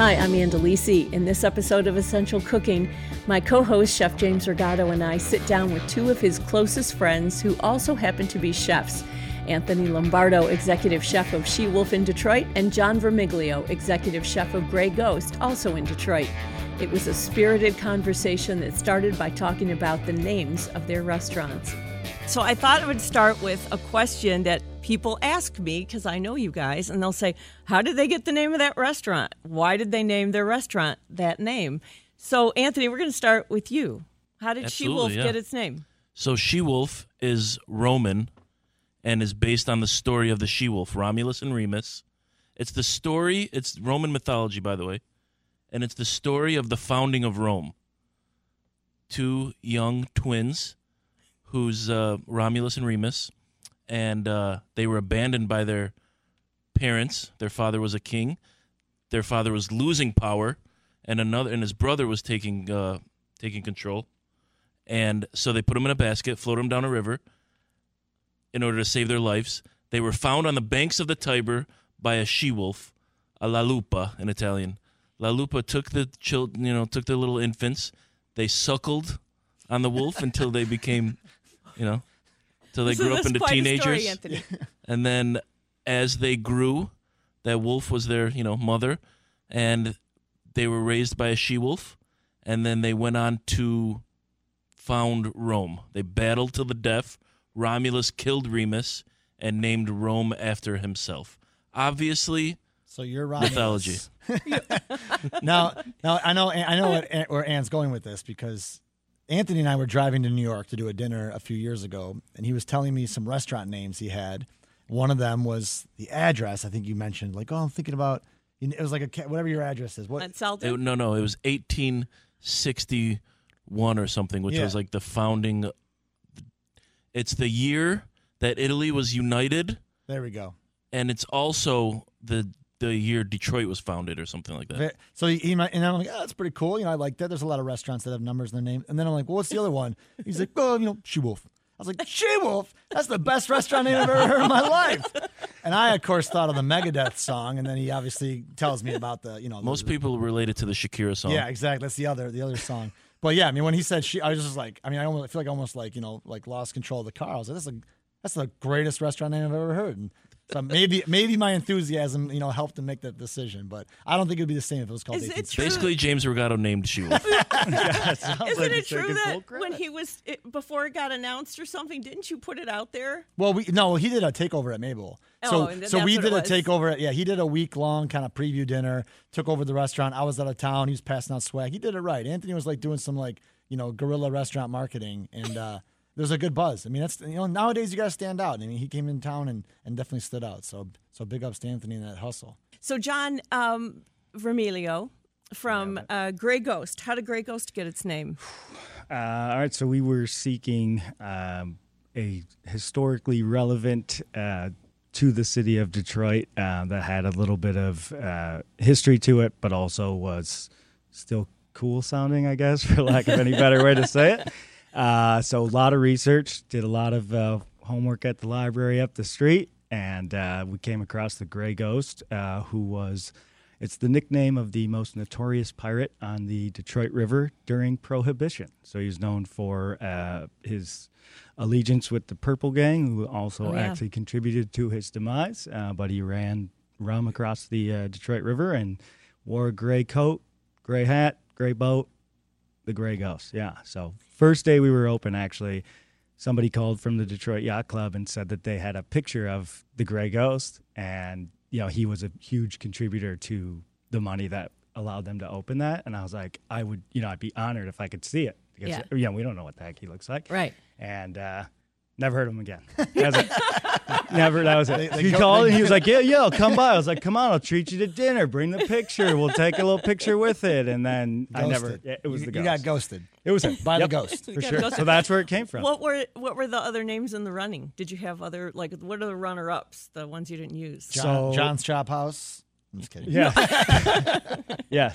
Hi, I'm Ann Delisi. In this episode of Essential Cooking, my co host, Chef James Rigato, and I sit down with two of his closest friends who also happen to be chefs Anthony Lombardo, executive chef of She Wolf in Detroit, and John Vermiglio, executive chef of Grey Ghost, also in Detroit. It was a spirited conversation that started by talking about the names of their restaurants. So I thought I would start with a question that people ask me because I know you guys, and they'll say, How did they get the name of that restaurant? Why did they name their restaurant that name? So, Anthony, we're going to start with you. How did She Wolf yeah. get its name? So She Wolf is Roman and is based on the story of the She Wolf, Romulus and Remus. It's the story, it's Roman mythology, by the way, and it's the story of the founding of Rome. Two young twins, who's uh, Romulus and Remus, and uh, they were abandoned by their parents. Their father was a king. Their father was losing power, and another, and his brother was taking uh, taking control. And so they put them in a basket, floated them down a river in order to save their lives. They were found on the banks of the Tiber by a she wolf, a la lupa in Italian. La lupa took the children, you know, took the little infants. They suckled on the wolf until they became, you know, until they So grew up into teenagers. story, Anthony. And then as they grew, that wolf was their, you know, mother, and they were raised by a she wolf, and then they went on to found Rome. They battled to the death. Romulus killed Remus and named Rome after himself. Obviously, So you're Romulus. Mythology. now, now I know I know what, where Anne's going with this because Anthony and I were driving to New York to do a dinner a few years ago, and he was telling me some restaurant names he had. One of them was the address. I think you mentioned, like, oh, I'm thinking about. It was like a whatever your address is. What? At it, no, no, it was 1861 or something, which Yeah. was like the founding. It's the year that Italy was united, There we go. and it's also the the year Detroit was founded, or something like that. So he, might, and I'm like, oh, that's pretty cool. You know, I like that. There's a lot of restaurants that have numbers in their name. And then I'm like, well, what's the other one? He's like, oh, you know, She Wolf. I was like, She Wolf? That's the best restaurant name I've ever heard in my life. And I, of course, thought of the Megadeth song. And then he obviously tells me about the, you know, Most the, people related to the Shakira song. Yeah, exactly. That's the other, the other song. But yeah, I mean, when he said she, I was just like, I mean, I almost I feel like I almost like, you know, like lost control of the car. I was like, that's a, that's the greatest restaurant name I've ever heard. And so maybe, maybe my enthusiasm, you know, helped him make that decision. But I don't think it'd be the same if it was called Is it true? Basically, James Rigato named She Wolf. Isn't it true that when he was it, before it got announced or something, didn't you put it out there? Well, we no, he did a takeover at Mabel. Oh, So, and then so we did a takeover. At, yeah, he did a week long kind of preview dinner. Took over the restaurant. I was out of town. He was passing out swag. He did it right. Anthony was like doing some like you know guerrilla restaurant marketing, and uh, there was a good buzz. I mean, that's you know nowadays you got to stand out. I mean, he came in town and and definitely stood out. So so big ups to Anthony in that hustle. So John um, Vermiglio from uh, Grey Ghost. How did Grey Ghost get its name? Uh, all right, so we were seeking um, a historically relevant uh, to the city of Detroit uh, that had a little bit of uh, history to it, but also was still cool sounding, I guess, for lack of any better way to say it. Uh, so a lot of research, did a lot of uh, homework at the library up the street, and uh, we came across the Gray Ghost, uh, who was. It's the nickname of the most notorious pirate on the Detroit River during Prohibition. So he's known for uh, his allegiance with the Purple Gang, who also Oh, yeah. actually contributed to his demise. Uh, but he ran rum across the uh, Detroit River and wore a gray coat, gray hat, gray boat, the Gray Ghost. Yeah. So first day we were open, actually, somebody called from the Detroit Yacht Club and said that they had a picture of the Gray Ghost, and you know he was a huge contributor to the money that allowed them to open that. And I was like, I would, you know, I'd be honored if I could see it because Yeah. you know we don't know what the heck he looks like, Right. and uh, never heard of him again. That was it. never. That was it. They- they he go- called they- and he was like, "Yeah, yeah, I'll come by." I was like, "Come on, I'll treat you to dinner. Bring the picture. We'll take a little picture with it." And then I never. Yeah, it was you, the ghost. you got ghosted It was him by Yep, the ghost. for sure. ghosted. So that's where it came from. What were what were the other names in the running? Did you have other like what are the runner ups? The ones you didn't use? John, So- John's Chop House. I'm just kidding. Yeah. yeah.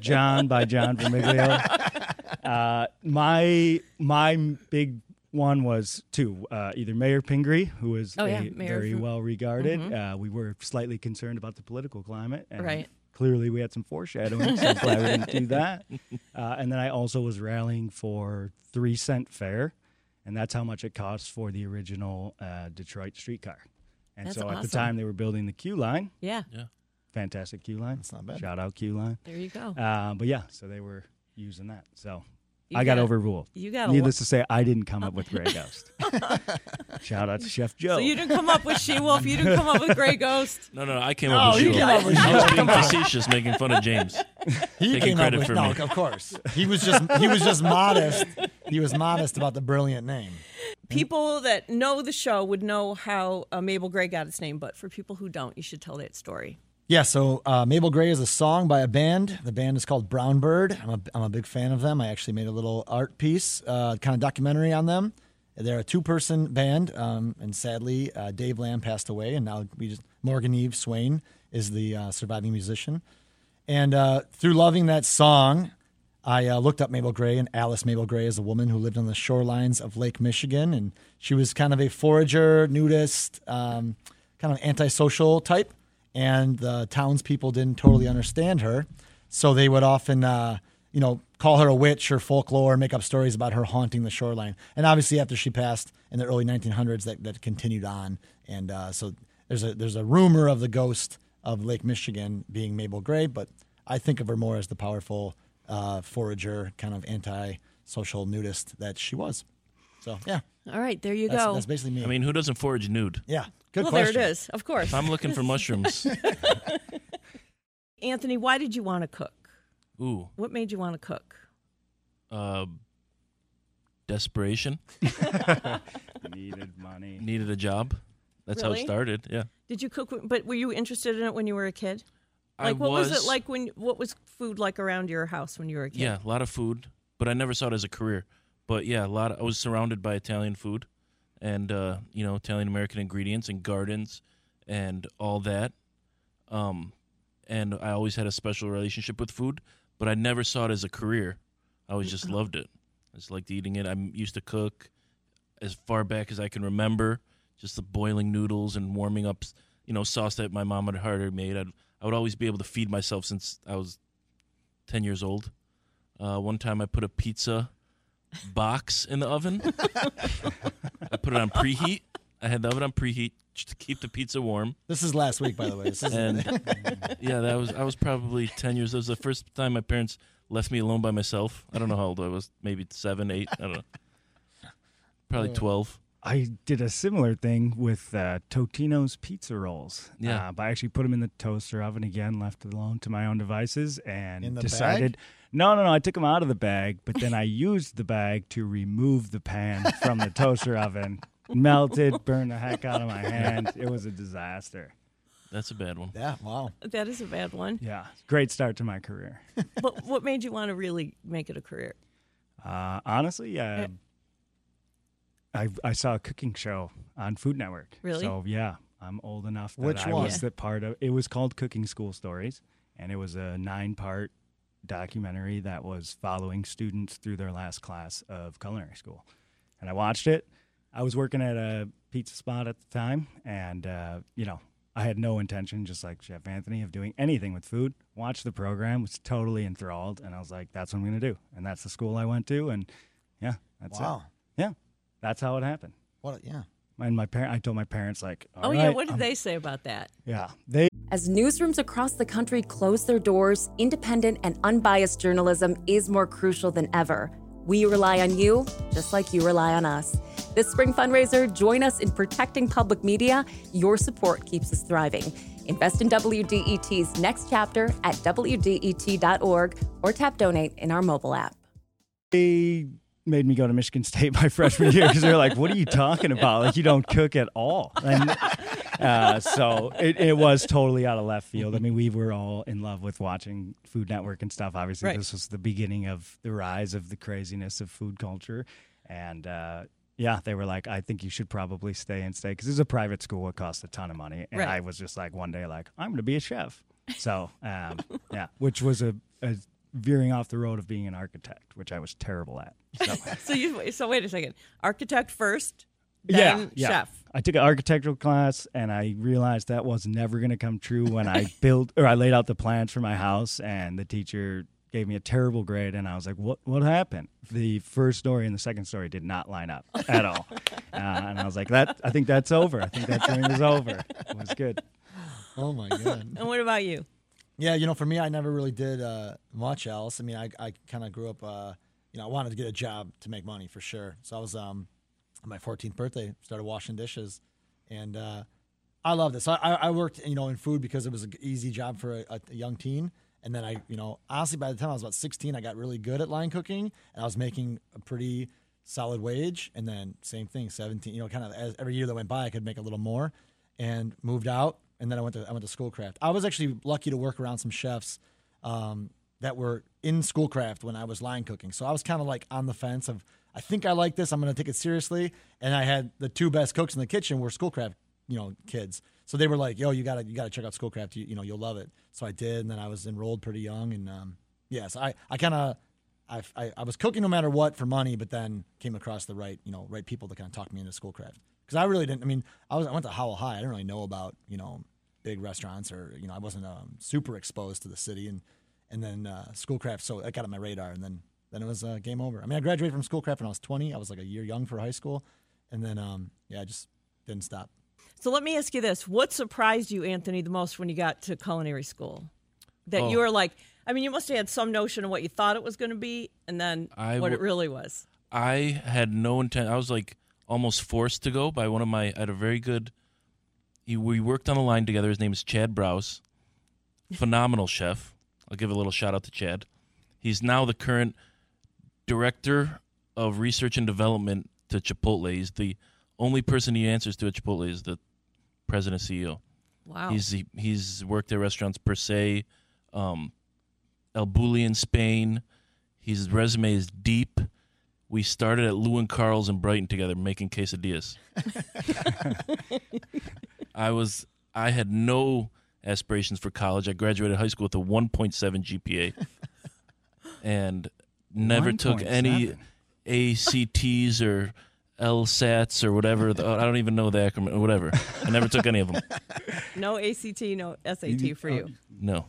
John by John Vermiglio. Uh, my my big one was two. Uh, either Mayor Pingree, who was Oh, yeah, very from- well regarded. Uh, we were slightly concerned about the political climate. And Right. clearly we had some foreshadowing. So I'm glad we didn't do that. Uh, and then I also was rallying for three cent fare, and that's how much it costs for the original uh, Detroit streetcar. And That's so at the time they were building the Q line, Yeah, fantastic Q line. That's not bad. Shout out Q line. there you go. Uh, but yeah, so they were using that. So You I got got- overruled. You got a Needless to say, I didn't come up with Grey Ghost. Shout out to Chef Joe. So you didn't come up with She Wolf. You didn't come up with Grey Ghost. No, no, I came up Oh, with She Wolf. I was being facetious, making fun of James. He Taking came up with for no, me. of course. He was just he was just modest. He was modest about the brilliant name. People that know the show would know how uh, Mabel Gray got its name, but for people who don't, you should tell that story. Yeah, so uh, Mabel Gray is a song by a band. The band is called Brown Bird. I'm a, I'm a big fan of them. I actually made a little art piece, uh, kind of documentary on them. They're a two person band, um, and sadly, uh, Dave Lamb passed away, and now we just Morgan Eve Swain is the uh, surviving musician. And uh, through loving that song, I uh, looked up Mabel Gray, and Alice Mabel Gray is a woman who lived on the shorelines of Lake Michigan, and she was kind of a forager, nudist, um, kind of antisocial type. And the townspeople didn't totally understand her, so they would often, uh, you know, call her a witch or folklore, make up stories about her haunting the shoreline. And obviously, after she passed in the early 1900s, that, that continued on. And uh, so there's a there's a rumor of the ghost of Lake Michigan being Mabel Gray, but I think of her more as the powerful uh, forager, kind of anti-social nudist that she was. So yeah, All right, there you that's, go. that's basically me. I mean, who doesn't forage nude? yeah, good well, question. there it is. Of course. If I'm looking for mushrooms, Anthony, why did you want to cook? ooh, What made you want to cook? uh, desperation. needed money. Needed a job. That's how it started. Yeah. Did you cook? But were you interested in it when you were a kid? I Like, what was, was it like when? What was food like around your house when you were a kid? Yeah, a lot of food, but I never saw it as a career. But yeah, a lot. Of, I was surrounded by Italian food, and uh, you know, Italian American ingredients and gardens, and all that. Um, and I always had a special relationship with food, but I never saw it as a career. I always just loved it. I just liked eating it. I used to cook as far back as I can remember, just the boiling noodles and warming up, you know, sauce that my mom had already made. I'd, I would always be able to feed myself since I was 10 years old. Uh, one time I put a pizza box in the oven. I put it on preheat. I had the oven on preheat just to keep the pizza warm. This is last week, by the way. This is And yeah, that was I was probably 10 years. That was the first time my parents left me alone by myself. I don't know how old I was. Maybe 7, 8, I don't know. Probably 12. I did a similar thing with uh, Totino's pizza rolls. Yeah. Uh, but I actually put them in the toaster oven again, left it alone to my own devices, and In the decided. No, no, no. I took them out of the bag, but then I used the bag to remove the pan from the toaster oven. Melted, burned the heck out of my hand. It was a disaster. That's a bad one. yeah, wow. that is a bad one. Yeah, great start to my career. but what made you want to really make it a career? Uh, honestly, uh, I I saw a cooking show on Food Network. Really? So yeah, I'm old enough that Which I one? was the part of. It was called Cooking School Stories, and it was a nine part documentary that was following students through their last class of culinary school. And I watched it. I was working at a pizza spot at the time, and uh, you know. I had no intention, just like Chef Anthony, of doing anything with food. Watched the program, was totally enthralled, and I was like, "That's what I'm going to do." And that's the school I went to, and yeah, that's Wow. it. Yeah, that's how it happened. What? Yeah. And my parent, I told my parents like, Oh "All yeah, what did I'm- they say about that? Yeah, they As newsrooms across the country close their doors, independent and unbiased journalism is more crucial than ever. We rely on you, just like you rely on us. This spring fundraiser, join us in protecting public media. Your support keeps us thriving. Invest in WDET's next chapter at WDET.org or tap donate in our mobile app. they made me go to Michigan State my freshman year because they're like, "What are you talking about? Like you don't cook at all." And uh, so it, it was totally out of left field. I mean, we were all in love with watching Food Network and stuff. Obviously, Right. this was the beginning of the rise of the craziness of food culture, and. Uh, yeah, they were like, I think you should probably stay and stay because it's a private school. It costs a ton of money. And Right. I was just like, one day, like, I'm going to be a chef. So, um, yeah, which was a, a veering off the road of being an architect, which I was terrible at. So, So you so wait a second. Architect first, then chef. I took an architectural class and I realized that was never going to come true when I built or I laid out the plans for my house and the teacher gave me a terrible grade and I was like, "What what happened?" The first story and the second story did not line up at all. Uh, and I was like, "That I think that's over. I think that dream is over." It was good. Oh my god. And what about you? Yeah, you know, for me, I never really did uh, much else. I mean, I, I kind of grew up, uh, you know, I wanted to get a job to make money for sure. So I was, um, on my 14th birthday, started washing dishes, and uh, I loved it. So I, I worked, you know, in food because it was an easy job for a, a young teen. And then I, you know, honestly, by the time I was about 16, I got really good at line cooking, and I was making a pretty solid wage. And then same thing, 17, you know, kind of as every year that went by, I could make a little more, and moved out and then I went to I went to Schoolcraft. I was actually lucky to work around some chefs um, that were in Schoolcraft when I was line cooking. So I was kind of like on the fence of I think I like this. I'm going to take it seriously. And I had the two best cooks in the kitchen were Schoolcraft, you know, kids. So they were like, "Yo, you gotta you gotta check out Schoolcraft. You, you know, you'll love it." So I did, and then I was enrolled pretty young, and um, yes, I I kind of. I, I, I was cooking no matter what for money, but then came across the right, you know, right people to kind of talk me into Schoolcraft because I really didn't. I mean, I was I went to Howell High. I didn't really know about you know big restaurants or you know I wasn't um, super exposed to the city and and then uh, Schoolcraft so it got on my radar and then then it was uh, game over. I mean I graduated from Schoolcraft when I was 20. I was like a year young for high school, and then um, yeah I just didn't stop. So let me ask you this: What surprised you, Anthony, the most when you got to culinary school? That Oh. you were like, I mean, you must have had some notion of what you thought it was going to be, and then I what it really was. I had no intent. I was like almost forced to go by one of my. I had a very good. He, we worked on the line together. His name is Chad Brauze, phenomenal chef. I'll give a little shout out to Chad. He's now the current director of research and development to Chipotle. He's the only person he answers to at Chipotle is the president CEO. Wow. He's he, he's worked at restaurants per se, um, El Bulli in Spain. His resume is deep. We started at Lou and Carl's in Brighton together making quesadillas. I was I had no aspirations for college. I graduated high school with a 1.7 GPA, and never took any ACTs or LSATs or whatever. The, I don't even know the acronym. or Whatever. I never took any of them. no ACT, no SAT for you. No.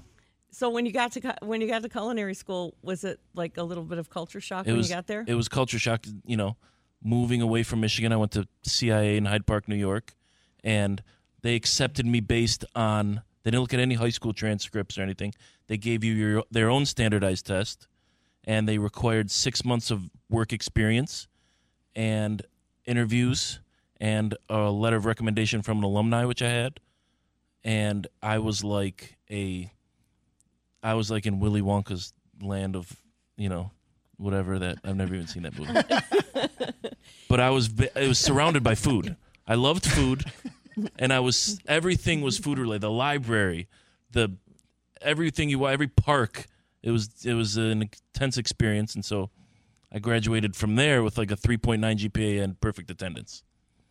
So when you got to when you got to culinary school, was it like a little bit of culture shock it when was you got there? It was culture shock. You know, moving away from Michigan, I went to CIA in Hyde Park, New York, and they accepted me based on. They didn't look at any high school transcripts or anything. They gave you your their own standardized test, and they required six months of work experience, and interviews, and a letter of recommendation from an alumni, which I had, and I was like a. I was like in Willy Wonka's land of, you know, whatever that I've never even seen that movie. but I was it was surrounded by food. I loved food, and I was everything was food related. The library, the everything you every park. It was it was an intense experience, and so I graduated from there with like a 3.9 GPA and perfect attendance.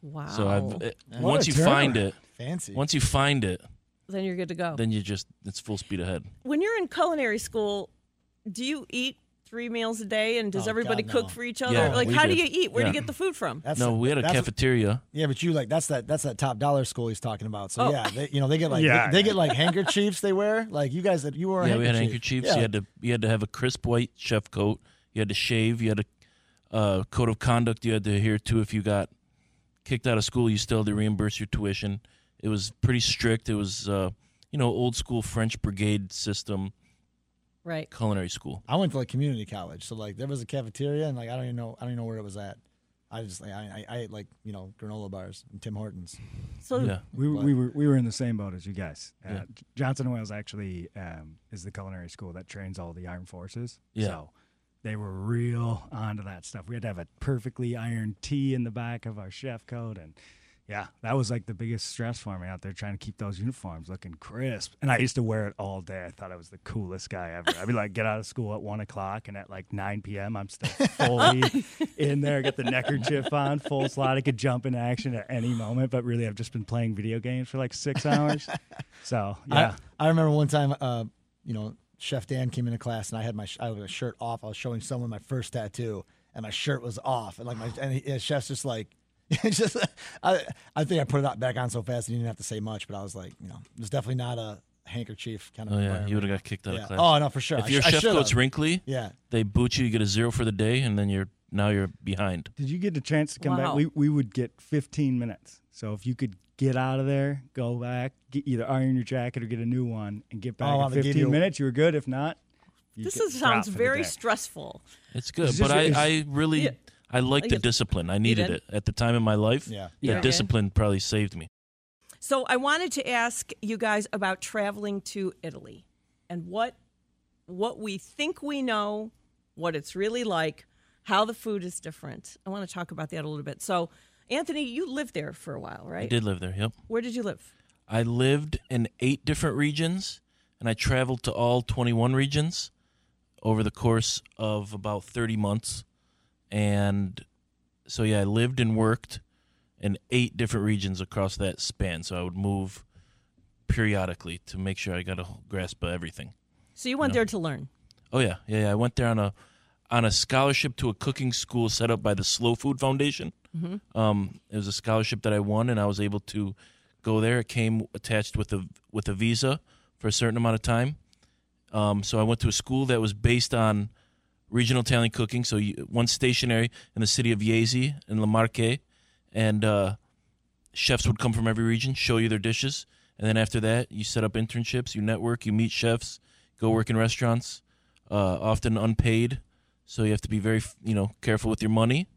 wow. So I've it, once a you find it, Fancy. once you find it, then you're good to go. then you just it's full speed ahead. when you're in culinary school, do you eat three meals a day, and does Oh, everybody God, cook no. for each other? Yeah, like, we how do did. you eat? Where do you Yeah. get the food from? That's No, we had a that's- cafeteria. Yeah, but you like that's that that's that top dollar school he's talking about. So Oh. yeah, they, you know they get like Yeah, they, they yeah. get like handkerchiefs they wear. Like you guys that you wore a Yeah, we had handkerchiefs. Yeah. You had to you had to have a crisp white chef coat. You had to shave. You had a uh, code of conduct you had to adhere to. If you got kicked out of school, you still had to reimburse your tuition. It was pretty strict. It was uh, you know old school French brigade system Right. culinary school. I went to like community college, so like there was a cafeteria, and like I don't even know I don't even know where it was at. I just like I, I, I ate like you know granola bars and Tim Hortons. So Yeah, We, were- we were we were in the same boat as you guys. Uh, Yeah. Johnson and Wales actually um, is the culinary school that trains all the armed forces. Yeah. So they were real onto that stuff. We had to have a perfectly ironed T in the back of our chef coat, and yeah, that was like the biggest stress for me out there trying to keep those uniforms looking crisp. And I used to wear it all day. I thought I was the coolest guy ever. I'd be like, get out of school at one o'clock, and at like nine p.m., I'm still fully in there. Get the neckerchief on, full slot. I could jump into action at any moment, but really, I've just been playing video games for like six hours. So yeah, I, I remember one time, uh, you know, Chef Dan came into class and I had my sh- I had a shirt off. I was showing someone my first tattoo, and my shirt was off, and like my and he, and chef's just like, just, I, I think I put it back on so fast, and you didn't have to say much. But I was like, you know, it was definitely not a handkerchief kind of. Oh yeah, you would have got kicked out Yeah. of class. Oh no, for sure. if I your sh- chef should've. coat's wrinkly, yeah, they boot you. You get a zero for the day, and then you're now you're behind. Did you get a chance to come Wow. back? We we would get 15 minutes. So if you could get out of there, go back, get, either iron your jacket or get a new one, and get back Oh, in 15 you- minutes, you were good. If not, you This get is, sounds dropped for the very stressful. It's good, It's but just- I, I really Yeah. I like I the discipline. I needed it at the time in my life. yeah. That Yeah. discipline probably saved me. So I wanted to ask you guys about traveling to Italy and what what we think we know, what it's really like, how the food is different. I want to talk about that a little bit. So, Anthony, you lived there for a while, right? I did live there. Yep. Where did you live? I lived in eight different regions, and I traveled to all 21 regions over the course of about 30 months. And so, yeah, I lived and worked in eight different regions across that span. So I would move periodically to make sure I got a grasp of everything. So you went No. there to learn. Oh yeah, yeah, yeah. I went there on a on a scholarship to a cooking school set up by the Slow Food Foundation. Um, it was a scholarship that I won, and I was able to go there. It came attached with a with a visa for a certain amount of time. Um, so I went to a school that was based on regional Italian cooking. So you, one stationary in the city of Iesi in Le Marche, and uh, chefs would come from every region, show you their dishes, and then after that, you set up internships, you network, you meet chefs, go work in restaurants, uh, often unpaid. So you have to be very, you know, careful with your money.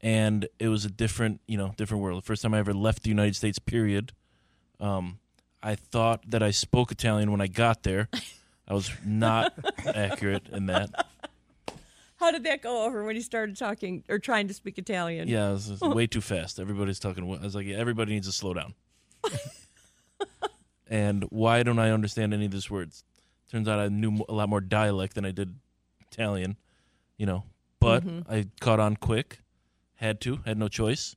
And it was a different, you know, different world. The first time I ever left the United States, period. Um, I thought that I spoke Italian when I got there. I was not accurate in that. How did that go over when you started talking or trying to speak Italian? Yeah, it was, it was way too fast. Everybody's talking. I was like, yeah, everybody needs to slow down. and why don't I understand any of these words? Turns out I knew a lot more dialect than I did Italian, you know. But I caught on quick. Had to. Had no choice.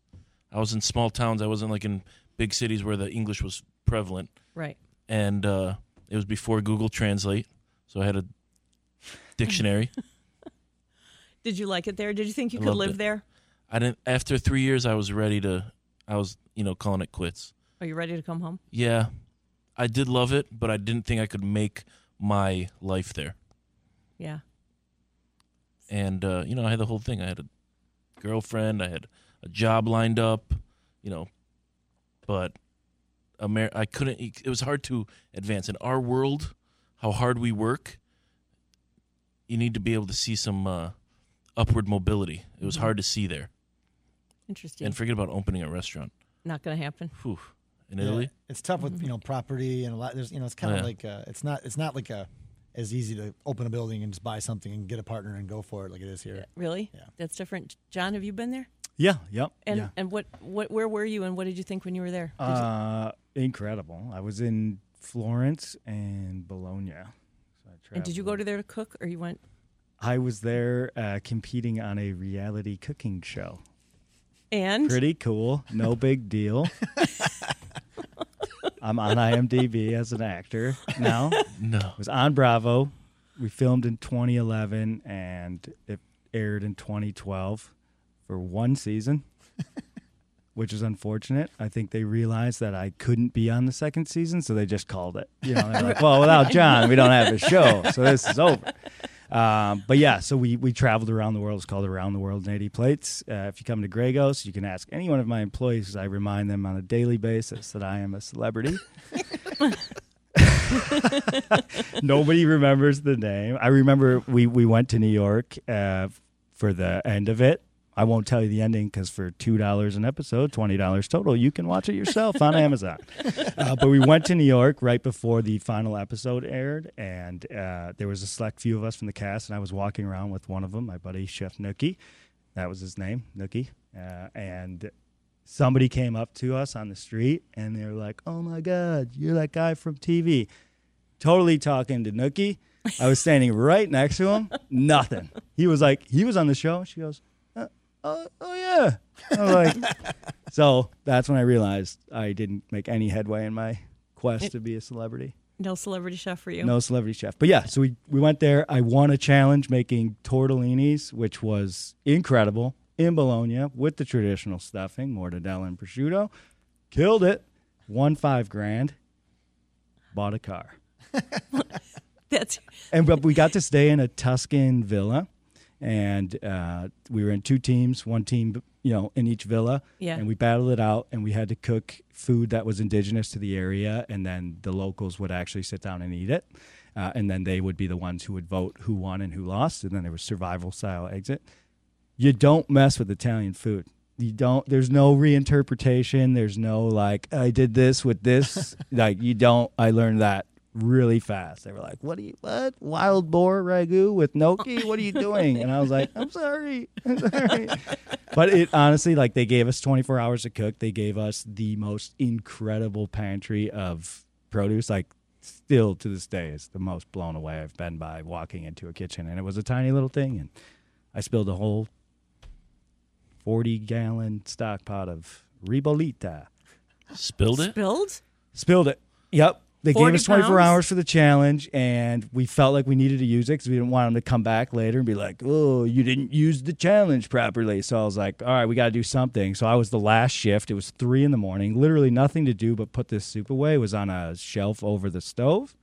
I was in small towns. I wasn't like in big cities where the English was prevalent. Right. And uh, it was before Google Translate, so I had a dictionary. Did you like it there? Did you think you I could live it. there? I didn't. After three years, I was ready to. I was, you know, calling it quits. Are you ready to come home? Yeah, I did love it, but I didn't think I could make my life there. Yeah. And uh, you know, I had the whole thing. I had a girlfriend. I had a job lined up. You know, but Amer- I couldn't. It was hard to advance in our world. How hard we work. You need to be able to see some uh, upward mobility. It was Mhm. hard to see there. Interesting. And forget about opening a restaurant. Not going to happen. Whew. In Yeah, Italy. it's tough Mm-hmm. with you know property and a lot. There's you know it's kind Oh, of yeah. like uh, it's not it's not like a as easy to open a building and just buy something and get a partner and go for it like it is here. Really? Yeah. That's different. John, have you been there? Yeah, yep. And yeah. and what what where were you and what did you think when you were there? Did you- Uh, incredible. I was in Florence and Bologna. So I and did you go traveled. to there to cook or you went? I was there uh, competing on a reality cooking show. And Pretty cool. No big deal. I'm on IMDb as an actor now. No. It was on Bravo. We filmed in 2011 and it aired in 2012 for one season, which is unfortunate. I think they realized that I couldn't be on the second season, so they just called it. You know, they're like, well, without John, we don't have a show, so this is over. Um, but yeah, so we we traveled around the world. It's called Around the World in 80 Plates. Uh, if you come to Grey Ghost, you can ask any one of my employees. 'cause I remind them on a daily basis that I am a celebrity. Nobody remembers the name. I remember we, we went to New York uh, for the end of it. I won't tell you the ending because for two dollars an episode, twenty dollars total, you can watch it yourself on Amazon. Uh, but we went to New York right before the final episode aired, and uh, there was a select few of us from the cast, and I was walking around with one of them, my buddy Chef Nookie. That was his name, Nookie, uh, and somebody came up to us on the street, and they were like, "Oh my God, you're that guy from TV." totally talking to Nookie. I was standing right next to him. Nothing. He was like, he was on the show. She goes, oh, oh yeah. I was like, so that's when I realized I didn't make any headway in my quest to be a celebrity. no celebrity chef for you. No celebrity chef. But yeah, so we, we went there. I won a challenge making tortellinis, which was incredible, in Bologna with the traditional stuffing, mortadella and prosciutto. Killed it. Won five grand. Bought a car. That's and but we got to stay in a Tuscan villa, and uh, we were in two teams, one team, you know, in each villa. Yeah. And we battled it out, and we had to cook food that was indigenous to the area, and then the locals would actually sit down and eat it, uh, and then they would be the ones who would vote who won and who lost, and then there was survival style exit. You don't mess with Italian food. You don't. There's no reinterpretation. There's no like I did this with this. like you don't. I learned that really fast. They were like, "What are you? What wild boar ragu with gnocchi? What are you doing?" And I was like, "I'm sorry, I'm sorry." But it honestly, like, they gave us 24 hours to cook. They gave us the most incredible pantry of produce. Like, still to this day, is the most blown away I've been by walking into a kitchen. And it was a tiny little thing, and I spilled a whole 40 gallon stock pot of ribollita. Spilled it. spilled. Spilled it. Yep. They gave us 24 pounds? hours for the challenge, and we felt like we needed to use it because we didn't want them to come back later and be like, oh, you didn't use the challenge properly. So I was like, all right, we got to do something. So I was the last shift. It was three in the morning, literally nothing to do but put this soup away. It was on a shelf over the stove.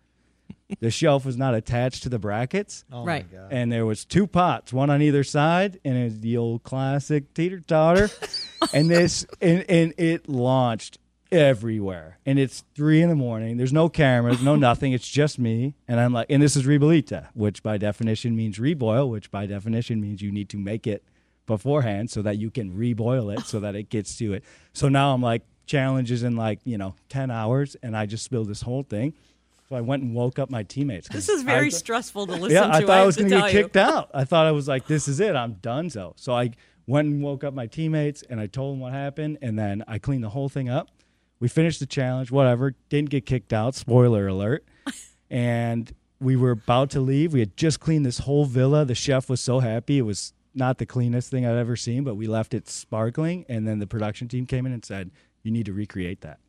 the shelf was not attached to the brackets. Oh Right. my god. And there was two pots, one on either side, and it was the old classic teeter totter. and this and, and it launched everywhere. And it's three in the morning. There's no cameras, no nothing. It's just me. And I'm like, and this is ribollita, which by definition means reboil, which by definition means you need to make it beforehand so that you can reboil it so that it gets to it. So now I'm like, challenges in like, you know, 10 hours, and I just spilled this whole thing. So I went and woke up my teammates. This is very I- stressful to listen yeah, to. I thought I, have was going to get tell you. kicked out. I thought I was like, this is it. I'm done. So, so I went and woke up my teammates and I told them what happened. And then I cleaned the whole thing up. We finished the challenge, whatever. Didn't get kicked out. Spoiler alert. and we were about to leave. We had just cleaned this whole villa. The chef was so happy. It was not the cleanest thing I've ever seen, but we left it sparkling. And then the production team came in and said, you need to recreate that.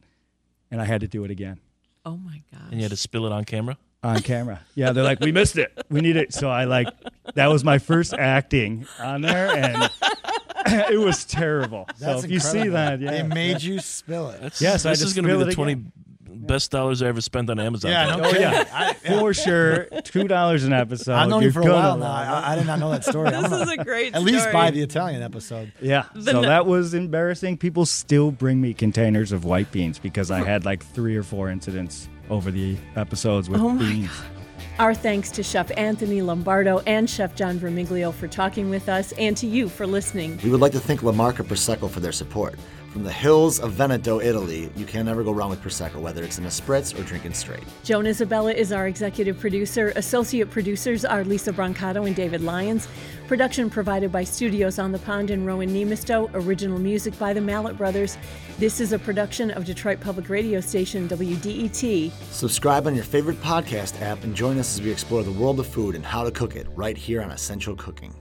And I had to do it again Oh my gosh. And you had to spill it on camera. on camera. Yeah, they're like, we missed it. We need it. So I like that was my first acting on there, and it was terrible. That's so if you see that, yeah, they made you spill it. That's, Yes, I this is going to be the twenty again. best dollars I ever spent on Amazon. Yeah, no Oh, yeah. I, for sure, two dollars an episode. I've known You're you for a while now. I, I did not know that story. This gonna is a great At least story. buy the Italian episode. Yeah. The so no- that was embarrassing. People still bring me containers of white beans because I had like three or four incidents over the episodes with Oh my beans. Our thanks to Chef Anthony Lombardo and Chef John Vermiglio for talking with us and to you for listening. We would like to thank La Marca Prosecco for their support. From the hills of Veneto, Italy, you can never go wrong with Prosecco, whether it's in a spritz or drinking straight. Joan Isabella is our executive producer. Associate producers are Lisa Brancato and David Lyons. Production provided by Studios on the Pond in Rowan Nemisto. Original music by the Mallet Brothers. This is a production of Detroit Public Radio Station WDET. Subscribe on your favorite podcast app and join us as we explore the world of food and how to cook it right here on Essential Cooking.